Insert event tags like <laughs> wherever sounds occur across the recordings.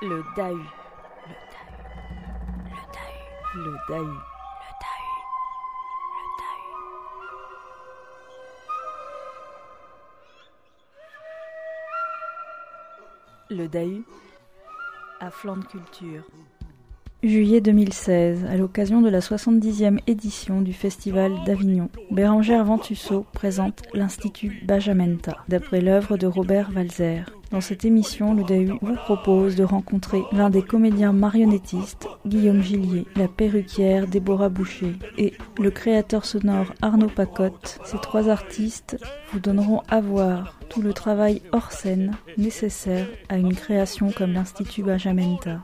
Le Dahu. Le Dahu. Le Dahu. Le Dahu. Le Dahu. Le Dahu. Le Dahu. À flanc de culture. Juillet 2016, à l'occasion de la 70e édition du Festival d'Avignon, Bérangère Ventusseau présente l'Institut Bajamenta, d'après l'œuvre de Robert Walzer. Dans cette émission, le DAU vous propose de rencontrer l'un des comédiens marionnettistes, Guillaume Gillier, la perruquière Déborah Boucher et le créateur sonore Arnaud Pacotte. Ces trois artistes vous donneront à voir tout le travail hors scène nécessaire à une création comme l'Institut Bajamenta.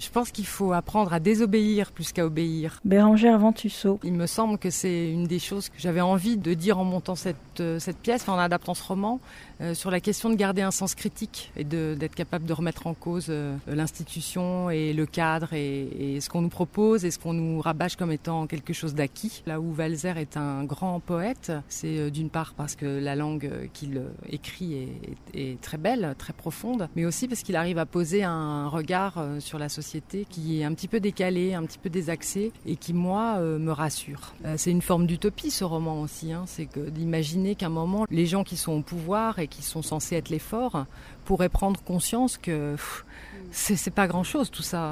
Je pense qu'il faut apprendre à désobéir plus qu'à obéir. Bérangère Ventusseau. Il me semble que c'est une des choses que j'avais envie de dire en montant cette, euh, cette pièce, en adaptant ce roman, euh, sur la question de garder un sens critique et d'être capable de remettre en cause euh, l'institution et le cadre et, et ce qu'on nous propose et ce qu'on nous rabâche comme étant quelque chose d'acquis. Là où Walzer est un grand poète, c'est euh, d'une part parce que la langue qu'il écrit est, est, est, très belle, très profonde, mais aussi parce qu'il arrive à poser un regard sur la société qui est un petit peu décalé, un petit peu désaxé et qui, moi, euh, me rassure. Euh, c'est une forme d'utopie, ce roman aussi. Hein. C'est d'imaginer qu'à un moment, les gens qui sont au pouvoir et qui sont censés être les forts pourraient prendre conscience que c'est pas grand-chose tout ça.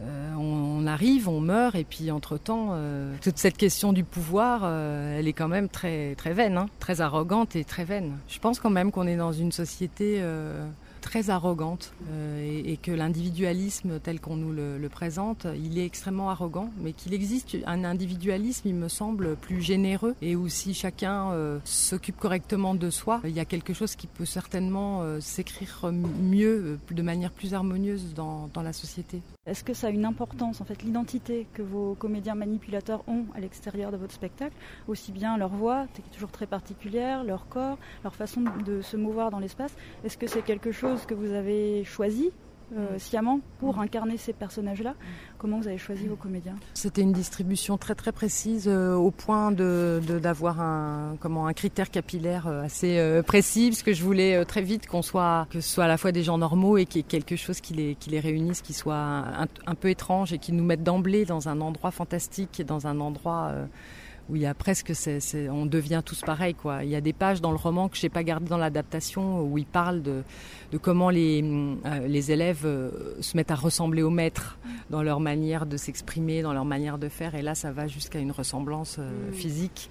Euh, on, arrive, on meurt, et puis entre-temps, toute cette question du pouvoir, elle est quand même très, très vaine, hein, très arrogante et très vaine. Je pense quand même qu'on est dans une société très arrogante euh, et, que l'individualisme tel qu'on nous le, présente, il est extrêmement arrogant, mais qu'il existe un individualisme, il me semble, plus généreux et où si chacun euh, s'occupe correctement de soi, il y a quelque chose qui peut certainement euh, s'écrire mieux, de manière plus harmonieuse dans la société. Est-ce que ça a une importance, en fait, l'identité que vos comédiens manipulateurs ont à l'extérieur de votre spectacle, aussi bien leur voix, qui est toujours très particulière, leur corps, leur façon de se mouvoir dans l'espace? Est-ce que c'est quelque chose que vous avez choisi euh, sciemment pour incarner ces personnages-là. Comment vous avez choisi vos comédiens C'était une distribution très très précise euh, au point de d'avoir un comment un critère capillaire euh, assez euh, précis parce que je voulais euh, très vite qu'on soit que ce soit à la fois des gens normaux et qu'il y ait quelque chose qui les qui les réunisse, qui soit un, un peu étrange et qui nous mette d'emblée dans un endroit fantastique et dans un endroit euh, où il y a presque, c est, c est, on devient tous pareils. Quoi. Il y a des pages dans le roman que je n'ai pas gardées dans l'adaptation où il parle de, de comment les, euh, les élèves euh, se mettent à ressembler aux maîtres dans leur manière de s'exprimer, dans leur manière de faire. Et là, ça va jusqu'à une ressemblance euh, physique.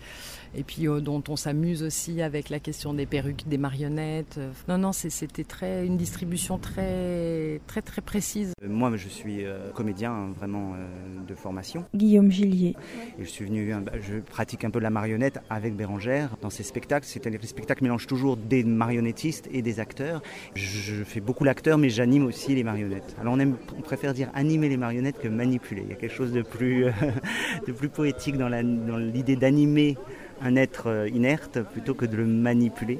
Et puis euh, dont on s'amuse aussi avec la question des perruques, des marionnettes. Non, non, c'était très une distribution très, très, très précise. Moi, je suis euh, comédien vraiment euh, de formation. Guillaume Gillier. Et je suis venu, je pratique un peu la marionnette avec Bérangère dans ces spectacles. C'est-à-dire que les spectacles mélangent toujours des marionnettistes et des acteurs. Je fais beaucoup l'acteur, mais j'anime aussi les marionnettes. Alors on, aime, on préfère dire animer les marionnettes que manipuler. Il y a quelque chose de plus, <laughs> de plus poétique dans l'idée dans d'animer un être inerte plutôt que de le manipuler,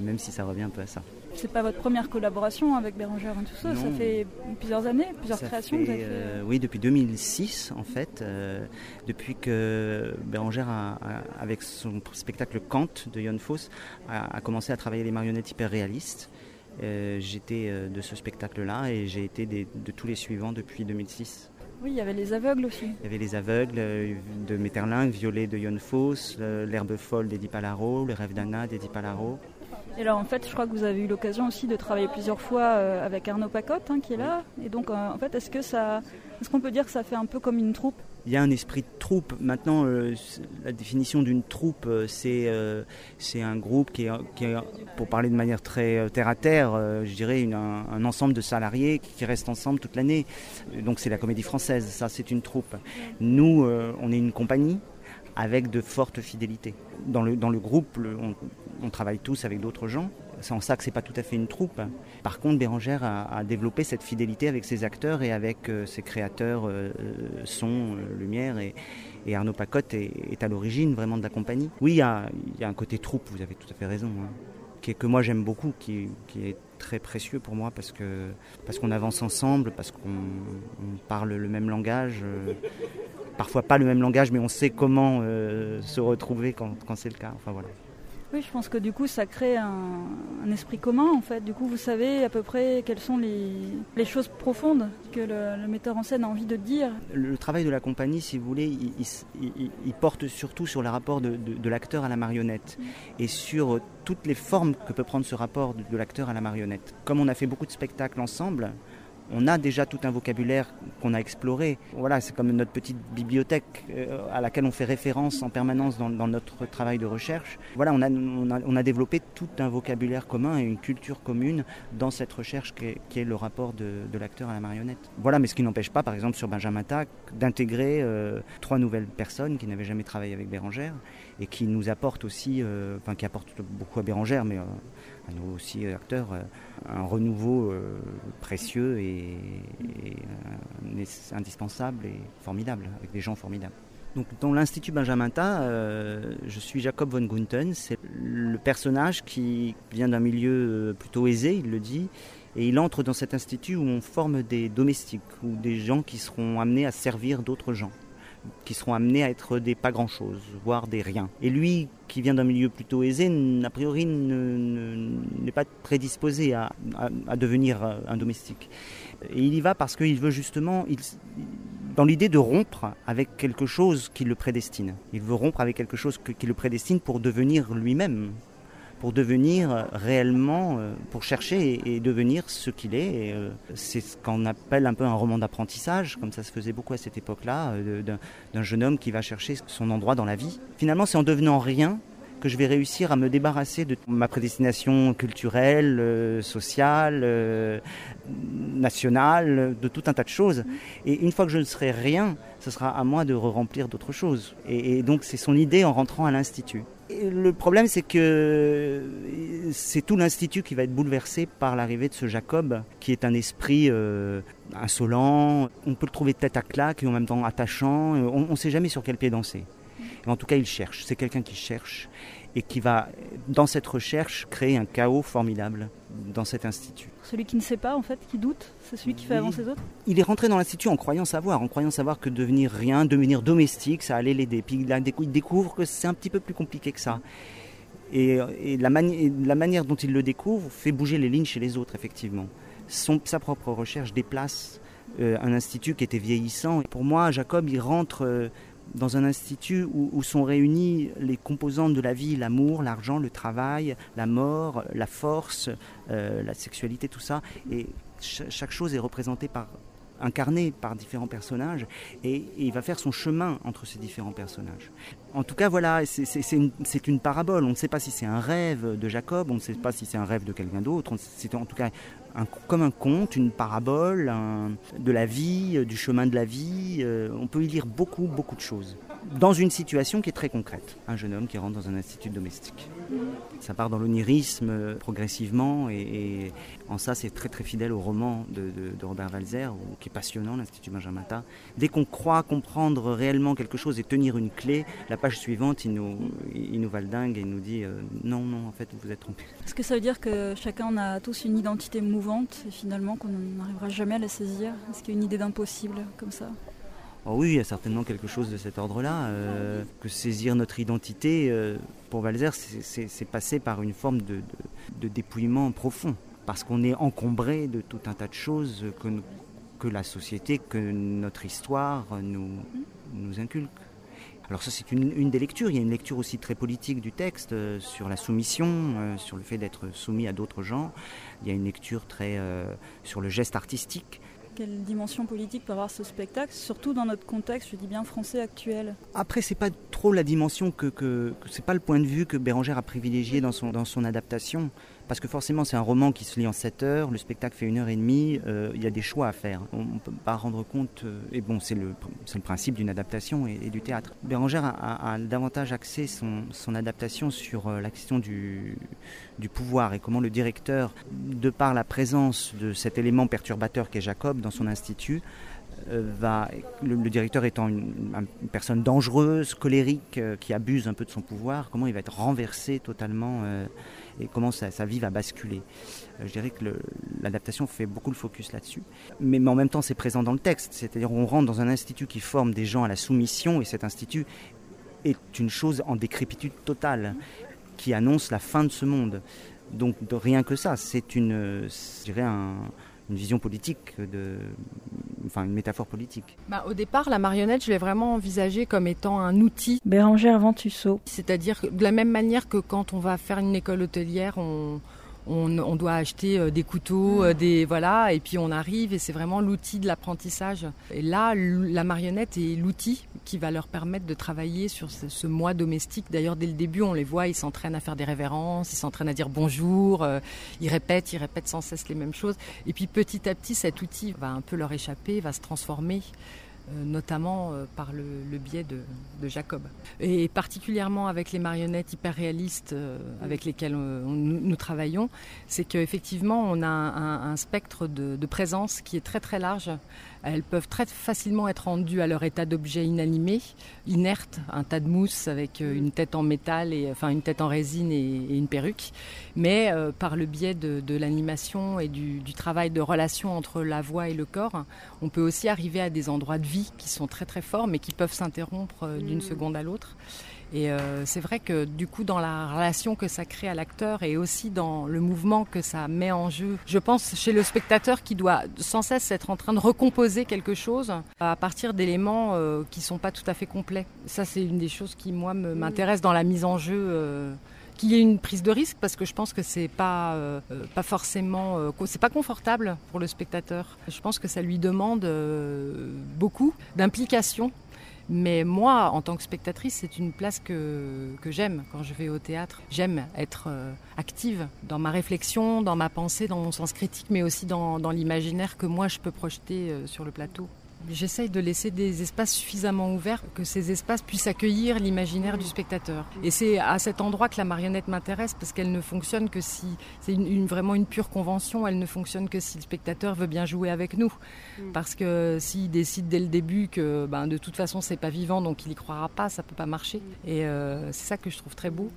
même si ça revient un peu à ça. C'est pas votre première collaboration avec Bérangère et tout ça, ça fait plusieurs années, plusieurs ça créations fait, vous avez fait... euh, Oui, depuis 2006 en fait, euh, depuis que Bérangère, a, a, avec son spectacle Kant de Jon Foss, a, a, commencé à travailler les marionnettes hyper réalistes. Euh, J'étais de ce spectacle-là et j'ai été des, de tous les suivants depuis 2006. Oui, il y avait les aveugles aussi. Il y avait les aveugles euh, de Metterlinck, Violet de euh, l'herbe folle d'Eddie Palaro, le rêve d'Anna d'Eddie Palaro. Et alors en fait, je crois que vous avez eu l'occasion aussi de travailler plusieurs fois euh, avec Arnaud Pacotte hein, qui est là. Et donc en fait, est-ce que ça, est-ce qu'on peut dire que ça fait un peu comme une troupe? Il y a un esprit de troupe. Maintenant, euh, la définition d'une troupe, euh, c'est euh, un groupe qui est, pour parler de manière très terre à terre, euh, je dirais un, ensemble de salariés qui, qui restent ensemble toute l'année. Donc c'est la comédie française, ça c'est une troupe. Nous, on est une compagnie avec de fortes fidélités. Dans le, dans le groupe, on travaille tous avec d'autres gens. C'est en ça que c'est pas tout à fait une troupe. Par contre, Bérangère a, développé cette fidélité avec ses acteurs et avec euh, ses créateurs euh, son, euh, lumière et, Arnaud Pacotte est, à l'origine vraiment de la compagnie. Oui, il y a, un côté troupe, vous avez tout à fait raison, hein, qui est, que moi j'aime beaucoup, qui, est très précieux pour moi parce que parce qu'on avance ensemble, parce qu'on parle le même langage. Parfois pas le même langage, mais on sait comment se retrouver quand, quand c'est le cas. Enfin voilà. Oui, je pense que du coup, ça crée un, esprit commun, en fait. Du coup, vous savez à peu près quelles sont les, choses profondes que le, metteur en scène a envie de dire. Le, travail de la compagnie, si vous voulez, il, porte surtout sur le rapport de, l'acteur à la marionnette mm. et sur toutes les formes que peut prendre ce rapport de l'acteur à la marionnette. Comme on a fait beaucoup de spectacles ensemble, on a déjà tout un vocabulaire qu'on a exploré. Voilà, c'est comme notre petite bibliothèque euh, à laquelle on fait référence en permanence dans, notre travail de recherche. Voilà, on a, développé tout un vocabulaire commun et une culture commune dans cette recherche qui est, le rapport de, l'acteur à la marionnette. Voilà, mais ce qui n'empêche pas, par exemple, sur Benjamin Tac, d'intégrer euh, trois nouvelles personnes qui n'avaient jamais travaillé avec Bérangère et qui nous apportent aussi, euh, enfin qui apportent beaucoup à Bérangère, mais nous aussi acteurs, euh, un renouveau euh, précieux et, euh, indispensable et formidable, avec des gens formidables. Donc, dans l'Institut Benjamin Ta, je suis Jacob von Gunten. C'est le personnage qui vient d'un milieu plutôt aisé, il le dit, et il entre dans cet institut où on forme des domestiques ou des gens qui seront amenés à servir d'autres gens qui seront amenés à être des pas grand-chose, voire des riens. Et lui, qui vient d'un milieu plutôt aisé, a priori n'est pas prédisposé à, devenir euh, un domestique. Et il y va parce qu'il veut justement, dans l'idée de rompre avec quelque chose qui le prédestine. Il veut rompre avec quelque chose qui le prédestine pour devenir lui-même pour devenir réellement, euh, pour chercher et, devenir ce qu'il est. Euh, c'est ce qu'on appelle un peu un roman d'apprentissage, comme ça se faisait beaucoup à cette époque-là, euh, d'un jeune homme qui va chercher son endroit dans la vie. Finalement, c'est en devenant rien que je vais réussir à me débarrasser de ma prédestination culturelle, sociale, nationale, de tout un tas de choses. Et une fois que je ne serai rien, ce sera à moi de remplir d'autres choses. et donc c'est son idée en rentrant à l'Institut le problème, c'est que c'est tout l'Institut qui va être bouleversé par l'arrivée de ce Jacob, qui est un esprit euh, insolent. On peut le trouver tête à claque et en même temps attachant. On ne sait jamais sur quel pied danser. en tout cas, il cherche. C'est quelqu'un qui cherche et qui va, dans cette recherche, créer un chaos formidable dans cet institut. Celui qui ne sait pas, en fait, qui doute, c'est celui qui fait avancer les autres? Il est rentré dans l'institut en croyant savoir, en croyant savoir que devenir rien, devenir domestique, ça allait l'aider. Puis il découvre que c'est un petit peu plus compliqué que ça. Et, la, la, manière dont il le découvre fait bouger les lignes chez les autres, effectivement. Son, sa propre recherche déplace euh, un institut qui était vieillissant. Pour moi, Jacob, il rentre... Euh, dans un institut où, sont réunis les composantes de la vie, l'amour, l'argent, le travail, la mort, la force, euh, la sexualité, tout ça. Et chaque chose est représentée par incarné par différents personnages et, il va faire son chemin entre ces différents personnages. En tout cas, voilà, c'est une, une, parabole. On ne sait pas si c'est un rêve de Jacob, on ne sait pas si c'est un rêve de quelqu'un d'autre. C'est en tout cas comme un conte, une parabole de la vie, du chemin de la vie. Euh, on peut y lire beaucoup, beaucoup de choses. Dans une situation qui est très concrète. Un jeune homme qui rentre dans un institut domestique. Ça part dans l'onirisme euh, progressivement et, en ça c'est très très fidèle au roman de, Robert Walzer qui est passionnant, l'Institut Benjamin Dès qu'on croit comprendre réellement quelque chose et tenir une clé, la page suivante il nous, il nous va le dingue et il nous dit euh, non, non, en fait vous vous êtes trompé. Est-ce que ça veut dire que chacun a tous une identité mouvante et finalement qu'on n'arrivera jamais à la saisir? Est-ce qu'il y a une idée d'impossible comme ça? Oh oui, il y a certainement quelque chose de cet ordre-là. Euh, que saisir notre identité, euh, pour Valzer, c'est passer par une forme de, dépouillement profond. Parce qu'on est encombré de tout un tas de choses que, que la société, que notre histoire nous, nous inculque. Alors ça c'est une, des lectures, il y a une lecture aussi très politique du texte euh, sur la soumission, euh, sur le fait d'être soumis à d'autres gens. Il y a une lecture très euh, sur le geste artistique. Quelle dimension politique peut avoir ce spectacle, surtout dans notre contexte, je dis bien français actuel? Après, c'est pas trop la dimension que, que, que c'est pas le point de vue que Bérangère a privilégié dans son, dans son adaptation parce que forcément c'est un roman qui se lit en 7 heures, le spectacle fait une heure et demie, euh, il y a des choix à faire. On ne peut pas rendre compte, euh, et bon c'est le, principe d'une adaptation et, du théâtre. Bérangère a, davantage axé son, son, adaptation sur euh, la question du, du pouvoir et comment le directeur, de par la présence de cet élément perturbateur qu'est Jacob dans son institut, va, le, directeur étant une, personne dangereuse, colérique, qui abuse un peu de son pouvoir, comment il va être renversé totalement et comment sa, vie va basculer. Euh, je dirais que l'adaptation fait beaucoup le focus là-dessus. Mais, mais, en même temps, c'est présent dans le texte. C'est-à-dire on rentre dans un institut qui forme des gens à la soumission et cet institut est une chose en décrépitude totale qui annonce la fin de ce monde. Donc rien que ça, c'est une, je dirais une vision politique, de, enfin une métaphore politique. Bah, au départ, la marionnette, je l'ai vraiment envisagée comme étant un outil. Bérangère Ventusseau. C'est-à-dire de la même manière que quand on va faire une école hôtelière, on, on, doit acheter euh, des couteaux, euh, des voilà, et puis on arrive et c'est vraiment l'outil de l'apprentissage. Et là, la marionnette est l'outil qui va leur permettre de travailler sur ce, moi domestique. D'ailleurs, dès le début, on les voit, ils s'entraînent à faire des révérences, ils s'entraînent à dire bonjour, euh, ils répètent, ils répètent sans cesse les mêmes choses. Et puis petit à petit, cet outil va un peu leur échapper, va se transformer. Euh, notamment euh, par le, biais de, Jacob. Et particulièrement avec les marionnettes hyper réalistes euh, avec lesquelles nous, travaillons, c'est qu'effectivement on a un, spectre de, de, présence qui est très très large elles peuvent très facilement être rendues à leur état d'objet inanimé, inerte, un tas de mousse avec euh, une tête en métal, et, enfin une tête en résine et, une perruque. Mais euh, par le biais de, l'animation et du, du, travail de relation entre la voix et le corps, on peut aussi arriver à des endroits de vie qui sont très très forts, mais qui peuvent s'interrompre euh, d'une mmh. seconde à l'autre. Et euh, c'est vrai que du coup, dans la relation que ça crée à l'acteur et aussi dans le mouvement que ça met en jeu, je pense chez le spectateur qui doit sans cesse être en train de recomposer quelque chose à partir d'éléments euh, qui sont pas tout à fait complets. Ça, c'est une des choses qui moi m'intéresse dans la mise en jeu. Euh, qu'il y ait une prise de risque parce que je pense que c'est pas euh, pas forcément c'est pas confortable pour le spectateur. Je pense que ça lui demande beaucoup d'implication mais moi, en tant que spectatrice, c'est une place que, j'aime quand je vais au théâtre. J'aime être euh, active dans ma réflexion, dans ma pensée, dans mon sens critique, mais aussi dans, dans l'imaginaire que moi je peux projeter euh, sur le plateau. J'essaye de laisser des espaces suffisamment ouverts que ces espaces puissent accueillir l'imaginaire du spectateur. Et c'est à cet endroit que la marionnette m'intéresse parce qu'elle ne fonctionne que si c'est une, vraiment une pure convention. Elle ne fonctionne que si le spectateur veut bien jouer avec nous. Mm. Parce que s'il décide dès le début que ben, de toute façon c'est pas vivant donc il y croira pas, ça peut pas marcher. Et euh, c'est ça que je trouve très beau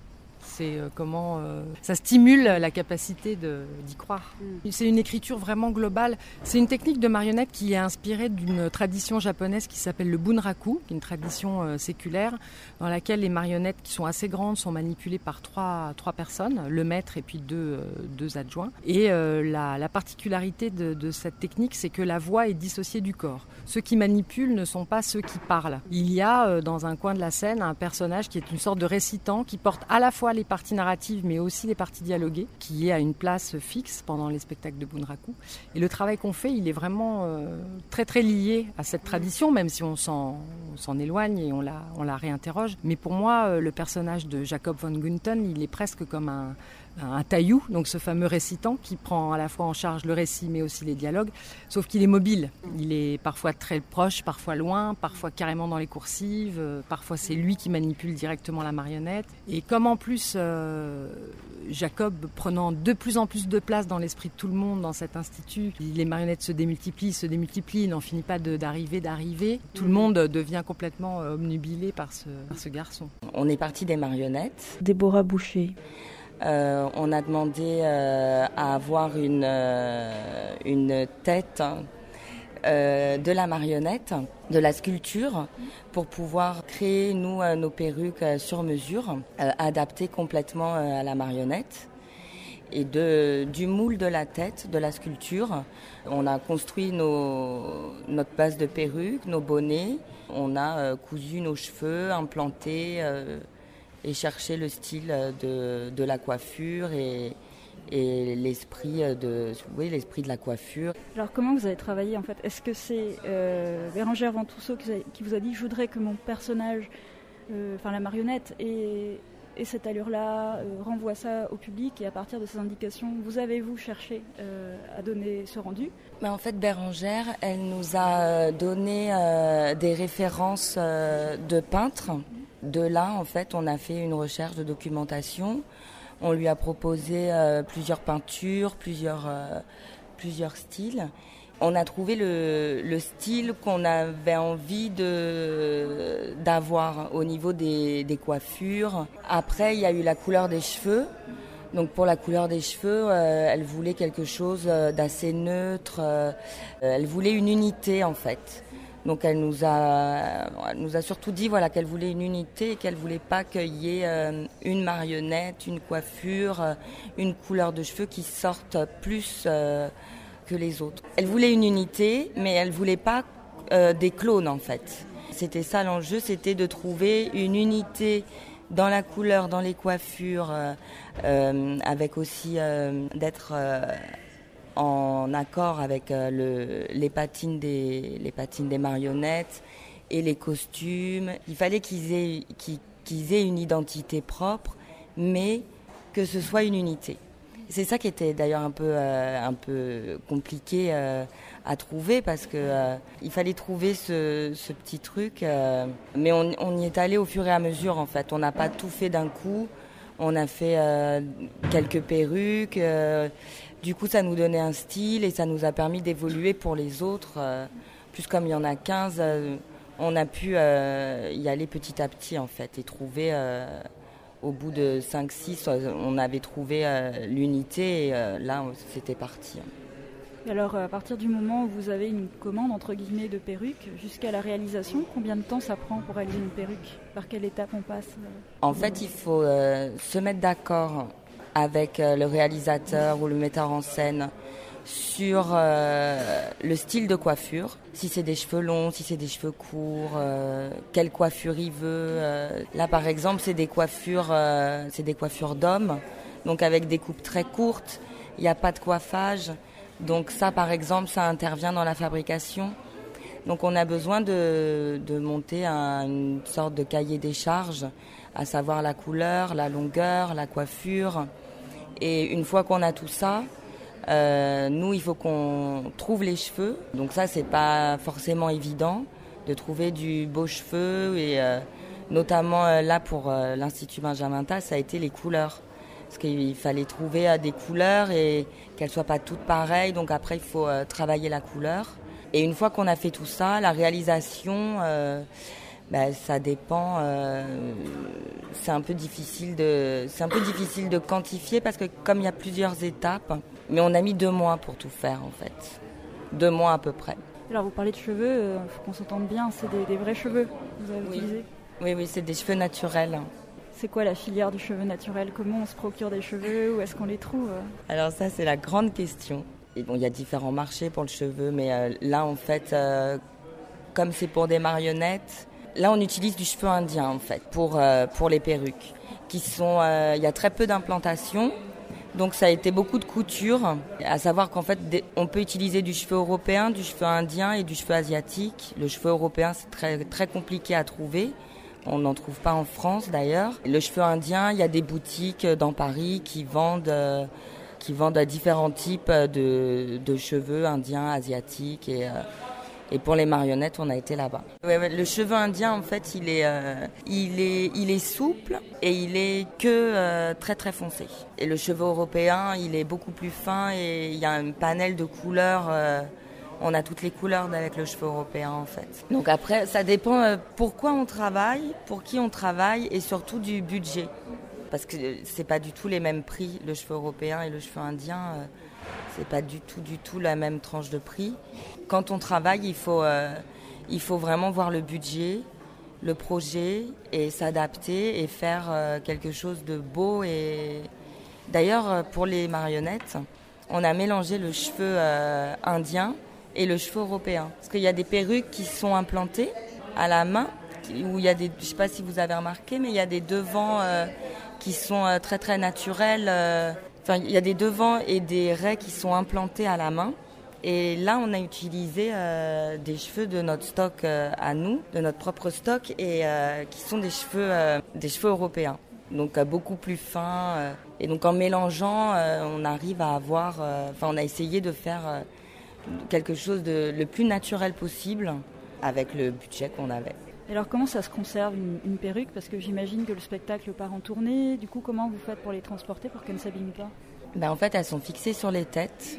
c'est euh, comment euh, ça stimule la capacité d'y croire. Mm. C'est une écriture vraiment globale. C'est une technique de marionnette qui est inspirée d'une tradition japonaise qui s'appelle le bunraku, qui est une tradition euh, séculaire dans laquelle les marionnettes qui sont assez grandes sont manipulées par trois, trois personnes, le maître et puis deux, deux adjoints. Et la, la, particularité de, de cette technique, c'est que la voix est dissociée du corps. Ceux qui manipulent ne sont pas ceux qui parlent. Il y a dans un coin de la scène un personnage qui est une sorte de récitant qui porte à la fois les parties narratives, mais aussi les parties dialoguées, qui est à une place fixe pendant les spectacles de Bunraku. Et le travail qu'on fait, il est vraiment euh, très très lié à cette tradition, même si on s'en éloigne et on la, on la réinterroge. Mais pour moi, euh, le personnage de Jacob von Gunten, il est presque comme un, un taillou, donc ce fameux récitant qui prend à la fois en charge le récit mais aussi les dialogues, sauf qu'il est mobile. Il est parfois très proche, parfois loin, parfois carrément dans les coursives, euh, parfois c'est lui qui manipule directement la marionnette. Et comme en plus euh, Jacob prenant de plus en plus de place dans l'esprit de tout le monde dans cet institut, les marionnettes se démultiplient, se démultiplient, il n'en finit pas d'arriver, d'arriver. Tout le monde devient complètement euh, obnubilé par ce, par ce garçon. On est parti des marionnettes. Déborah Boucher. Euh, on a demandé euh, à avoir une, euh, une tête de la marionnette, de la sculpture, pour pouvoir créer, nous, nos perruques sur mesure, adaptées complètement à la marionnette. Et de, du moule de la tête, de la sculpture, on a construit nos, notre base de perruques, nos bonnets, on a cousu nos cheveux, implanté et chercher le style de, de la coiffure et, et l'esprit de, oui, l'esprit de la coiffure. Alors comment vous avez travaillé en fait? Est-ce que c'est euh, Bérangère Ventrousseau qui, vous a dit je voudrais que mon personnage, euh, enfin la marionnette, ait, cette allure-là, euh, renvoie ça au public et à partir de ces indications, vous avez-vous cherché euh, à donner ce rendu? Mais En fait, Bérangère, elle nous a donné des références de peintres de là, en fait, on a fait une recherche de documentation. On lui a proposé euh, plusieurs peintures, plusieurs, euh, plusieurs styles. On a trouvé le, style qu'on avait envie de d'avoir au niveau des, coiffures. Après, il y a eu la couleur des cheveux. Donc pour la couleur des cheveux, euh, elle voulait quelque chose d'assez neutre. elle voulait une unité en fait. Donc elle nous a, nous a surtout dit voilà qu'elle voulait une unité qu'elle voulait pas qu'il y ait euh, une marionnette, une coiffure, euh, une couleur de cheveux qui sortent plus euh, que les autres. Elle voulait une unité, mais elle voulait pas des clones en fait. C'était ça l'enjeu, c'était de trouver une unité dans la couleur, dans les coiffures, avec aussi d'être en accord avec euh, les, patines des, les patines des marionnettes et les costumes. Il fallait qu'ils aient, qu'ils, aient une identité propre, mais que ce soit une unité. C'est ça qui était d'ailleurs un peu, euh, un peu compliqué euh, à trouver parce que il fallait trouver ce, ce petit truc, mais on, y est allé au fur et à mesure en fait. On n'a pas tout fait d'un coup. On a fait quelques perruques. Du coup, ça nous donnait un style et ça nous a permis d'évoluer pour les autres. Euh, plus comme il y en a 15, euh, on a pu euh, y aller petit à petit en fait et trouver au bout de 5-6, on avait trouvé l'unité et là, c'était parti. alors, à partir du moment où vous avez une commande entre guillemets de perruque jusqu'à la réalisation, combien de temps ça prend pour réaliser une perruque? Par quelle étape on passe? En fait, il faut se mettre d'accord avec euh, le réalisateur ou le metteur en scène sur euh, le style de coiffure, si c'est des cheveux longs, si c'est des cheveux courts, euh, quelle coiffure il veut. là, par exemple, c'est des coiffures, c'est des coiffures d'hommes, donc avec des coupes très courtes. Il n'y a pas de coiffage, donc ça, par exemple, ça intervient dans la fabrication. Donc, on a besoin de, de monter une sorte de cahier des charges, à savoir la couleur, la longueur, la coiffure. Et une fois qu'on a tout ça, euh, nous, il faut qu'on trouve les cheveux. Donc ça, c'est pas forcément évident de trouver du beau cheveu et euh, notamment euh, là pour l'Institut Benjamin Tas, ça a été les couleurs. Parce qu'il fallait trouver des couleurs et qu'elles soient pas toutes pareilles. Donc après, il faut travailler la couleur. Et une fois qu'on a fait tout ça, la réalisation, bah, ça dépend. Euh, c'est un peu difficile de, c'est un peu difficile de quantifier parce que comme il y a plusieurs étapes, mais on a mis deux mois pour tout faire en fait, deux mois à peu près. Alors vous parlez de cheveux, il euh, faut qu'on s'entende bien, c'est des, vrais cheveux que vous avez oui. utilisés. Oui, oui, c'est des cheveux naturels. C'est quoi la filière du cheveu naturel? Comment on se procure des cheveux? Où est-ce qu'on les trouve? Alors ça, c'est la grande question. Et bon, il y a différents marchés pour le cheveu, mais euh, là, en fait, comme c'est pour des marionnettes, Là, on utilise du cheveu indien en fait pour euh, les perruques. Euh, il y a très peu d'implantation, donc ça a été beaucoup de couture. À savoir qu'en fait, on peut utiliser du cheveu européen, du cheveu indien et du cheveu asiatique. Le cheveu européen, c'est très très compliqué à trouver. On n'en trouve pas en France d'ailleurs. Le cheveu indien, il y a des boutiques dans Paris qui vendent euh, différents types de, de cheveux indiens, asiatiques et et pour les marionnettes, on a été là-bas. le cheveu indien, en fait, il est, euh, il est, il est souple et il est que euh, très très foncé. Et le cheveu européen, il est beaucoup plus fin et il y a un panel de couleurs. Euh, on a toutes les couleurs avec le cheveu européen en fait. Donc après, ça dépend pourquoi on travaille, pour qui on travaille et surtout du budget. Parce que c'est pas du tout les mêmes prix, le cheveu européen et le cheveu indien. C'est pas du tout, du tout la même tranche de prix. Quand on travaille, il faut, euh, il faut vraiment voir le budget, le projet et s'adapter et faire euh, quelque chose de beau. Et d'ailleurs, euh, pour les marionnettes, on a mélangé le cheveu indien et le cheveu européen. Parce qu'il y a des perruques qui sont implantées à la main, où il y a des, je sais pas si vous avez remarqué, mais il y a des devants qui sont très très naturels Enfin, il y a des devants et des raies qui sont implantés à la main. Et là, on a utilisé euh, des cheveux de notre stock euh, à nous, de notre propre stock, et euh, qui sont des cheveux, des cheveux européens. Donc beaucoup plus fins. et donc en mélangeant, on arrive à avoir. Enfin, on a essayé de faire quelque chose de le plus naturel possible avec le budget qu'on avait alors comment ça se conserve une, perruque? Parce que j'imagine que le spectacle part en tournée. Du coup, comment vous faites pour les transporter pour qu'elles ne s'abîment pas? Ben, En fait, elles sont fixées sur les têtes.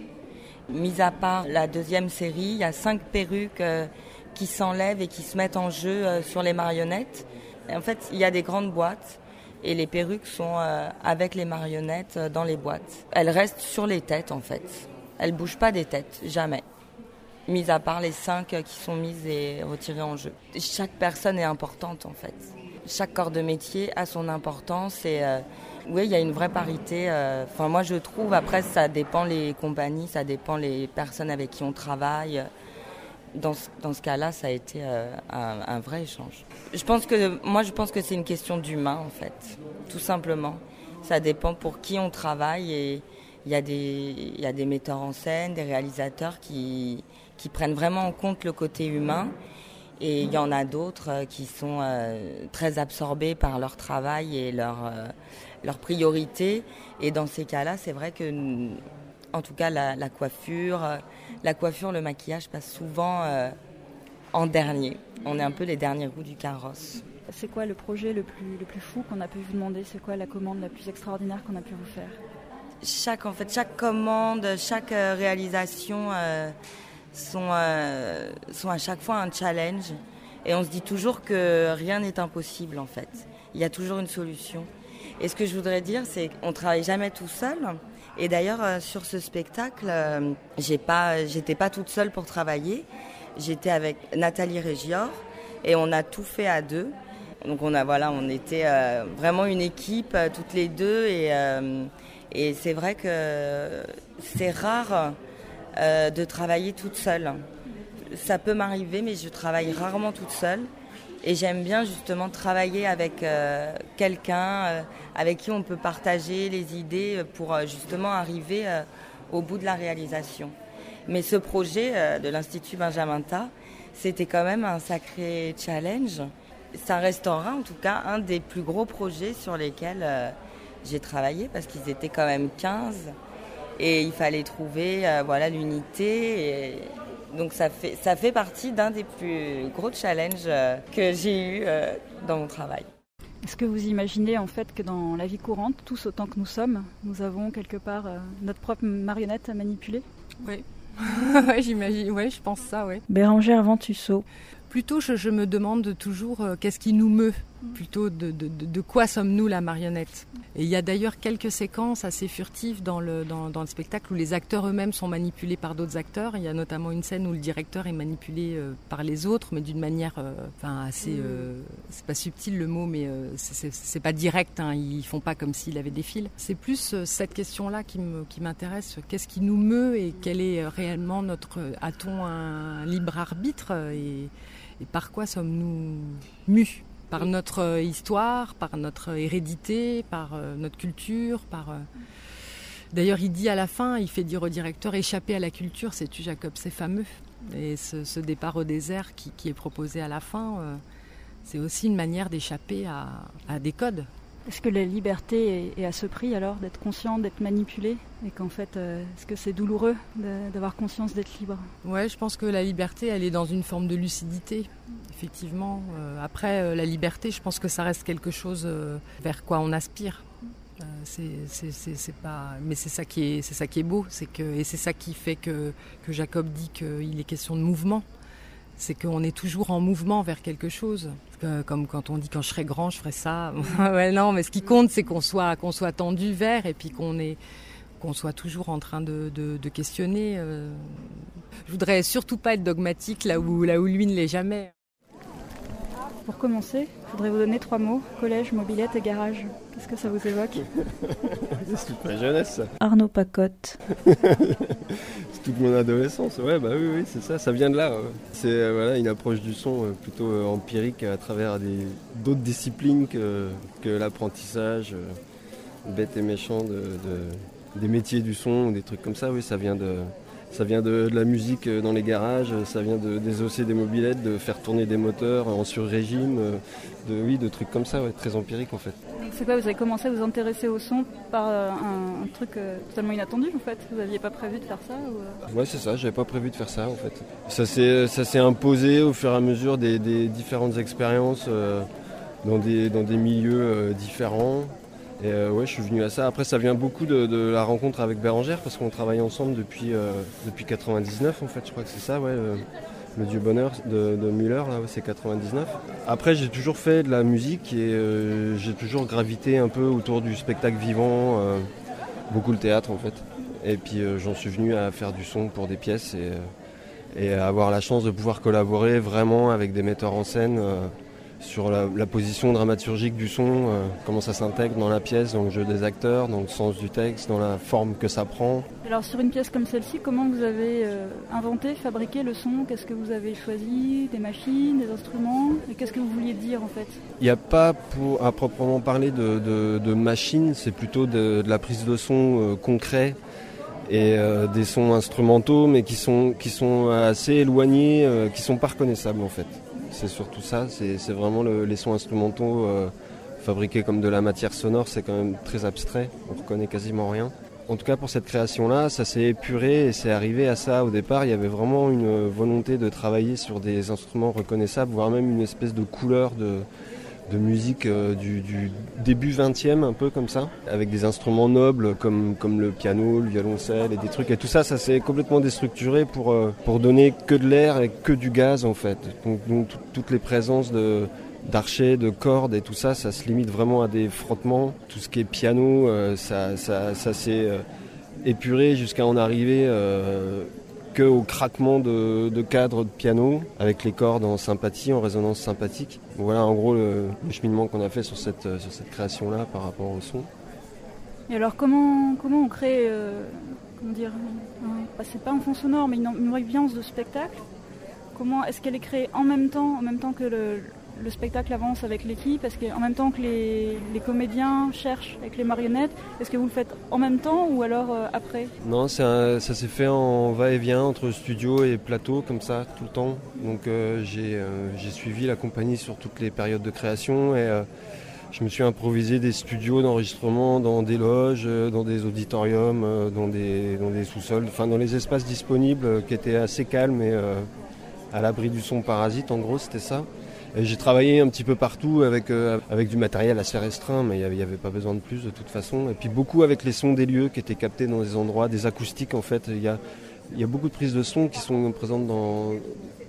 Mis à part la deuxième série, il y a cinq perruques euh, qui s'enlèvent et qui se mettent en jeu euh, sur les marionnettes. en fait, il y a des grandes boîtes et les perruques sont euh, avec les marionnettes dans les boîtes. Elles restent sur les têtes en fait. Elles bougent pas des têtes, jamais. Mis à part les cinq qui sont mises et retirées en jeu. Chaque personne est importante en fait. Chaque corps de métier a son importance et euh, oui, il y a une vraie parité. Euh, enfin, moi je trouve, après ça dépend les compagnies, ça dépend les personnes avec qui on travaille. Dans ce, dans ce cas-là, ça a été euh, un, un, vrai échange. Je pense que, moi je pense que c'est une question d'humain en fait, tout simplement. Ça dépend pour qui on travaille et il y, a des, il y a des metteurs en scène, des réalisateurs qui, qui prennent vraiment en compte le côté humain. Et il y en a d'autres euh, qui sont euh, très absorbés par leur travail et leur, euh, leur priorité. Et dans ces cas-là, c'est vrai que, en tout cas, la, la, coiffure, la coiffure, le maquillage passe souvent en dernier. On est un peu les derniers roues du carrosse. C'est quoi le projet le plus, le plus fou qu'on a pu vous demander? C'est quoi la commande la plus extraordinaire qu'on a pu vous faire? Chaque, en fait, chaque commande, chaque réalisation euh, sont, euh, sont à chaque fois un challenge. Et on se dit toujours que rien n'est impossible, en fait. Il y a toujours une solution. Et ce que je voudrais dire, c'est qu'on ne travaille jamais tout seul. Et d'ailleurs, euh, sur ce spectacle, euh, j'ai pas, j'étais pas toute seule pour travailler. J'étais avec Nathalie Régior et on a tout fait à deux. Donc on a voilà, on était vraiment une équipe toutes les deux et, et c'est vrai que c'est rare de travailler toute seule. Ça peut m'arriver, mais je travaille rarement toute seule. Et j'aime bien justement travailler avec euh, quelqu'un euh, avec qui on peut partager les idées pour euh, justement arriver au bout de la réalisation. Mais ce projet de l'Institut Benjamin Ta, c'était quand même un sacré challenge. Ça restera en tout cas un des plus gros projets sur lesquels j'ai travaillé parce qu'ils étaient quand même 15 et il fallait trouver voilà l'unité et donc ça fait, ça fait partie d'un des plus gros challenges que j'ai eu dans mon travail. Est-ce que vous imaginez en fait que dans la vie courante, tous autant que nous sommes, nous avons quelque part notre propre marionnette à manipuler? Oui. <laughs> ouais, j'imagine, ouais, je pense ça, oui. Bérangère Ventusseau. Plutôt, je, je, me demande toujours euh, qu'est-ce qui nous meut, plutôt de, de, de, de quoi sommes-nous la marionnette. Et il y a d'ailleurs quelques séquences assez furtives dans le, dans, dans le spectacle où les acteurs eux-mêmes sont manipulés par d'autres acteurs. Il y a notamment une scène où le directeur est manipulé euh, par les autres, mais d'une manière, euh, enfin assez, euh, c'est pas subtil le mot, mais euh, c'est pas direct. Hein, ils font pas comme s'il avait des fils. C'est plus cette question-là qui m'intéresse. Qu'est-ce qui nous meut et quel est réellement notre, a-t-on un libre arbitre et et par quoi sommes-nous mus? Par notre histoire, par notre hérédité, par notre culture, par... D'ailleurs, il dit à la fin, il fait dire au directeur, échapper à la culture, c'est tu Jacob, c'est fameux. Et ce, départ au désert qui, est proposé à la fin, euh, c'est aussi une manière d'échapper à, des codes. Est-ce que la liberté est, à ce prix alors, d'être conscient, d'être manipulé Et qu'en fait, euh, est-ce que c'est douloureux d'avoir conscience d'être libre? Ouais, je pense que la liberté, elle est dans une forme de lucidité, effectivement. Euh, après, euh, la liberté, je pense que ça reste quelque chose vers quoi on aspire. c'est pas, mais c'est ça qui est, c'est ça qui est beau, c'est que et c'est ça qui fait que que Jacob dit qu'il est question de mouvement c'est qu'on est toujours en mouvement vers quelque chose. Comme quand on dit quand je serai grand, je ferai ça. <laughs> ouais, non, mais ce qui compte, c'est qu'on soit, qu'on soit tendu vers et puis qu'on est qu'on soit toujours en train de, de, de questionner. Euh... Je voudrais surtout pas être dogmatique là où, là où lui ne l'est jamais. Pour commencer, je voudrais vous donner trois mots collège, mobilette et garage. Qu'est-ce que ça vous évoque <laughs> C'est toute ma jeunesse. Ça. Arnaud Pacotte. <laughs> c'est toute mon adolescence. Ouais, bah oui, oui, c'est ça. Ça vient de là. Ouais. C'est euh, voilà une approche du son euh, plutôt euh, empirique à travers d'autres disciplines que, que l'apprentissage euh, bête et méchant de, de, des métiers du son ou des trucs comme ça. Oui, ça vient de ça vient de, de, la musique dans les garages, ça vient de désosser des mobilettes, de faire tourner des moteurs en sur-régime, de, oui, de trucs comme ça, ouais, très empirique en fait. C'est quoi, vous avez commencé à vous intéresser au son par euh, un, un, truc euh, totalement inattendu en fait? Vous n'aviez pas prévu de faire ça ou... Euh? Ouais, c'est ça, j'avais pas prévu de faire ça en fait. Ça s'est imposé au fur et à mesure des, des différentes expériences euh, dans, des, dans des milieux euh, différents. Et euh, ouais, je suis venu à ça. Après, ça vient beaucoup de, la rencontre avec Bérangère parce qu'on travaille ensemble depuis, euh, depuis 99 en fait. Je crois que c'est ça, ouais. Le, le, Dieu Bonheur de, de là, c'est 99. Après, j'ai toujours fait de la musique et euh, j'ai toujours gravité un peu autour du spectacle vivant, euh, beaucoup le théâtre en fait. Et puis j'en suis venu à faire du son pour des pièces et, et avoir la chance de pouvoir collaborer vraiment avec des metteurs en scène sur la, position dramaturgique du son, euh, comment ça s'intègre dans la pièce, dans le jeu des acteurs, dans le sens du texte, dans la forme que ça prend. Alors sur une pièce comme celle-ci, comment vous avez euh, inventé, fabriqué le son? Qu'est-ce que vous avez choisi? Des machines, des instruments? Et qu'est-ce que vous vouliez dire en fait? Il n'y a pas pour, à proprement parler de, de, machines, c'est plutôt de, la prise de son euh, concret et des sons instrumentaux mais qui sont, qui sont assez éloignés, qui sont pas reconnaissables en fait. C'est surtout ça, c'est vraiment les sons instrumentaux euh, fabriqués comme de la matière sonore, c'est quand même très abstrait, on reconnaît quasiment rien. En tout cas pour cette création-là, ça s'est épuré et c'est arrivé à ça au départ. Il y avait vraiment une volonté de travailler sur des instruments reconnaissables, voire même une espèce de couleur de, de musique euh, du, début 20e, un peu comme ça, avec des instruments nobles comme, comme le piano, le violoncelle et des trucs. Et tout ça, ça s'est complètement déstructuré pour, euh, pour donner que de l'air et que du gaz en fait. Donc, toutes les présences de d'archers, de cordes et tout ça, ça se limite vraiment à des frottements. Tout ce qui est piano, euh, ça, ça, ça s'est épuré jusqu'à en arriver au craquement de, cadres de piano avec les cordes en sympathie, en résonance sympathique. Voilà en gros le, cheminement qu'on a fait sur cette, sur cette création-là par rapport au son. Et alors comment, comment on crée, euh, comment dire, c'est pas un fond sonore mais une, une ambiance de spectacle Comment est-ce qu'elle est créée en même temps, en même temps que le, le spectacle avance avec l'équipe Est-ce qu'en même temps que les, comédiens cherchent avec les marionnettes, est-ce que vous le faites en même temps ou alors euh, après? Non, ça s'est fait en va-et-vient entre studio et plateau, comme ça, tout le temps. Donc euh, euh, j'ai suivi la compagnie sur toutes les périodes de création et je me suis improvisé des studios d'enregistrement dans des loges, dans des auditoriums, dans des, dans des sous-sols, enfin dans les espaces disponibles qui étaient assez calmes et à l'abri du son parasite, en gros, c'était ça. J'ai travaillé un petit peu partout avec, euh, avec du matériel assez restreint, mais il n'y avait, pas besoin de plus de toute façon. Et puis beaucoup avec les sons des lieux qui étaient captés dans des endroits, des acoustiques en fait. Il y a, y a beaucoup de prises de son qui sont présentes dans,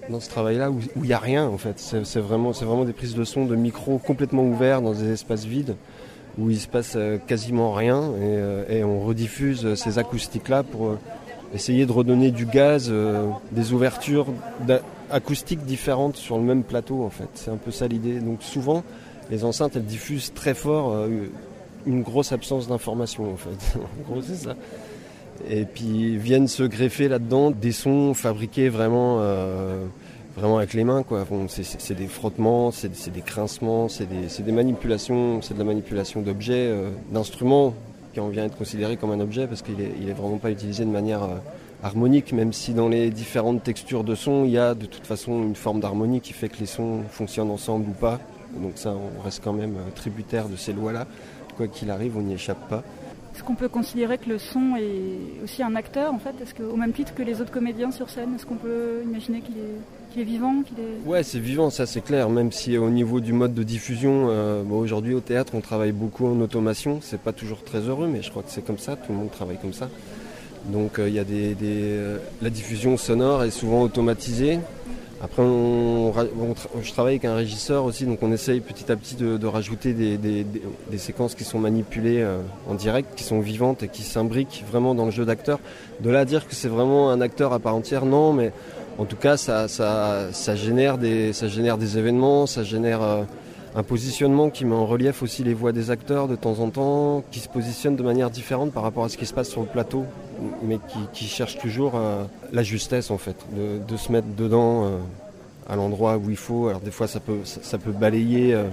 dans ce travail-là où il n'y a rien en fait. C'est vraiment, vraiment des prises de son de micros complètement ouverts dans des espaces vides où il se passe euh, quasiment rien euh, et on rediffuse ces acoustiques-là pour essayer de redonner du gaz, des ouvertures acoustiques différentes sur le même plateau en fait. C'est un peu ça l'idée. Donc souvent, les enceintes elles diffusent très fort euh, une grosse absence d'information en fait. <laughs> en gros c'est ça. Et puis viennent se greffer là-dedans des sons fabriqués vraiment, euh, vraiment avec les mains quoi. c'est des frottements, c'est des grincements, c'est des, manipulations, c'est de la manipulation d'objets, euh, d'instruments qui en vient être considéré comme un objet parce qu'il est, il est vraiment pas utilisé de manière harmonique, même si dans les différentes textures de son, il y a de toute façon une forme d'harmonie qui fait que les sons fonctionnent ensemble ou pas. Donc ça, on reste quand même euh, tributaire de ces lois-là. Quoi qu'il arrive, on n'y échappe pas. Est-ce qu'on peut considérer que le son est aussi un acteur en fait? Est-ce qu'au même titre que les autres comédiens sur scène, est-ce qu'on peut imaginer qu'il est, est, vivant qu'il est... Ouais, c'est vivant, ça c'est clair. Même si au niveau du mode de diffusion, euh, aujourd'hui au théâtre, on travaille beaucoup en automation. C'est pas toujours très heureux, mais je crois que c'est comme ça. Tout le monde travaille comme ça. Donc euh, il y a des, euh, la diffusion sonore est souvent automatisée. Après, je travaille avec un régisseur aussi, donc on essaye petit à petit de, rajouter des, séquences qui sont manipulées euh, en direct, qui sont vivantes et qui s'imbriquent vraiment dans le jeu d'acteur. De là à dire que c'est vraiment un acteur à part entière, non, mais en tout cas, ça, génère, des, ça génère des événements, ça génère un positionnement qui met en relief aussi les voix des acteurs de temps en temps, qui se positionnent de manière différente par rapport à ce qui se passe sur le plateau, mais qui, cherche toujours euh, la justesse en fait, de, se mettre dedans euh, à l'endroit où il faut. Alors des fois ça peut, ça, peut balayer. Euh,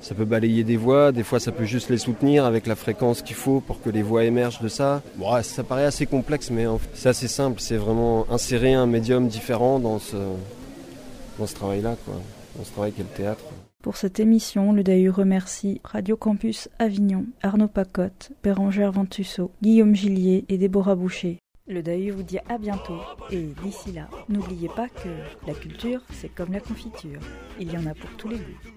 ça peut balayer des voix, des fois ça peut juste les soutenir avec la fréquence qu'il faut pour que les voix émergent de ça. Bon, ça paraît assez complexe, mais c'est assez simple. C'est vraiment insérer un médium différent dans ce, dans ce travail-là, dans ce travail qu'est le théâtre. Pour cette émission, le DAU remercie Radio Campus Avignon, Arnaud Pacotte, Bérangère Ventusseau, Guillaume Gillier et Déborah Boucher. Le DAU vous dit à bientôt et d'ici là, n'oubliez pas que la culture, c'est comme la confiture. Il y en a pour tous les goûts.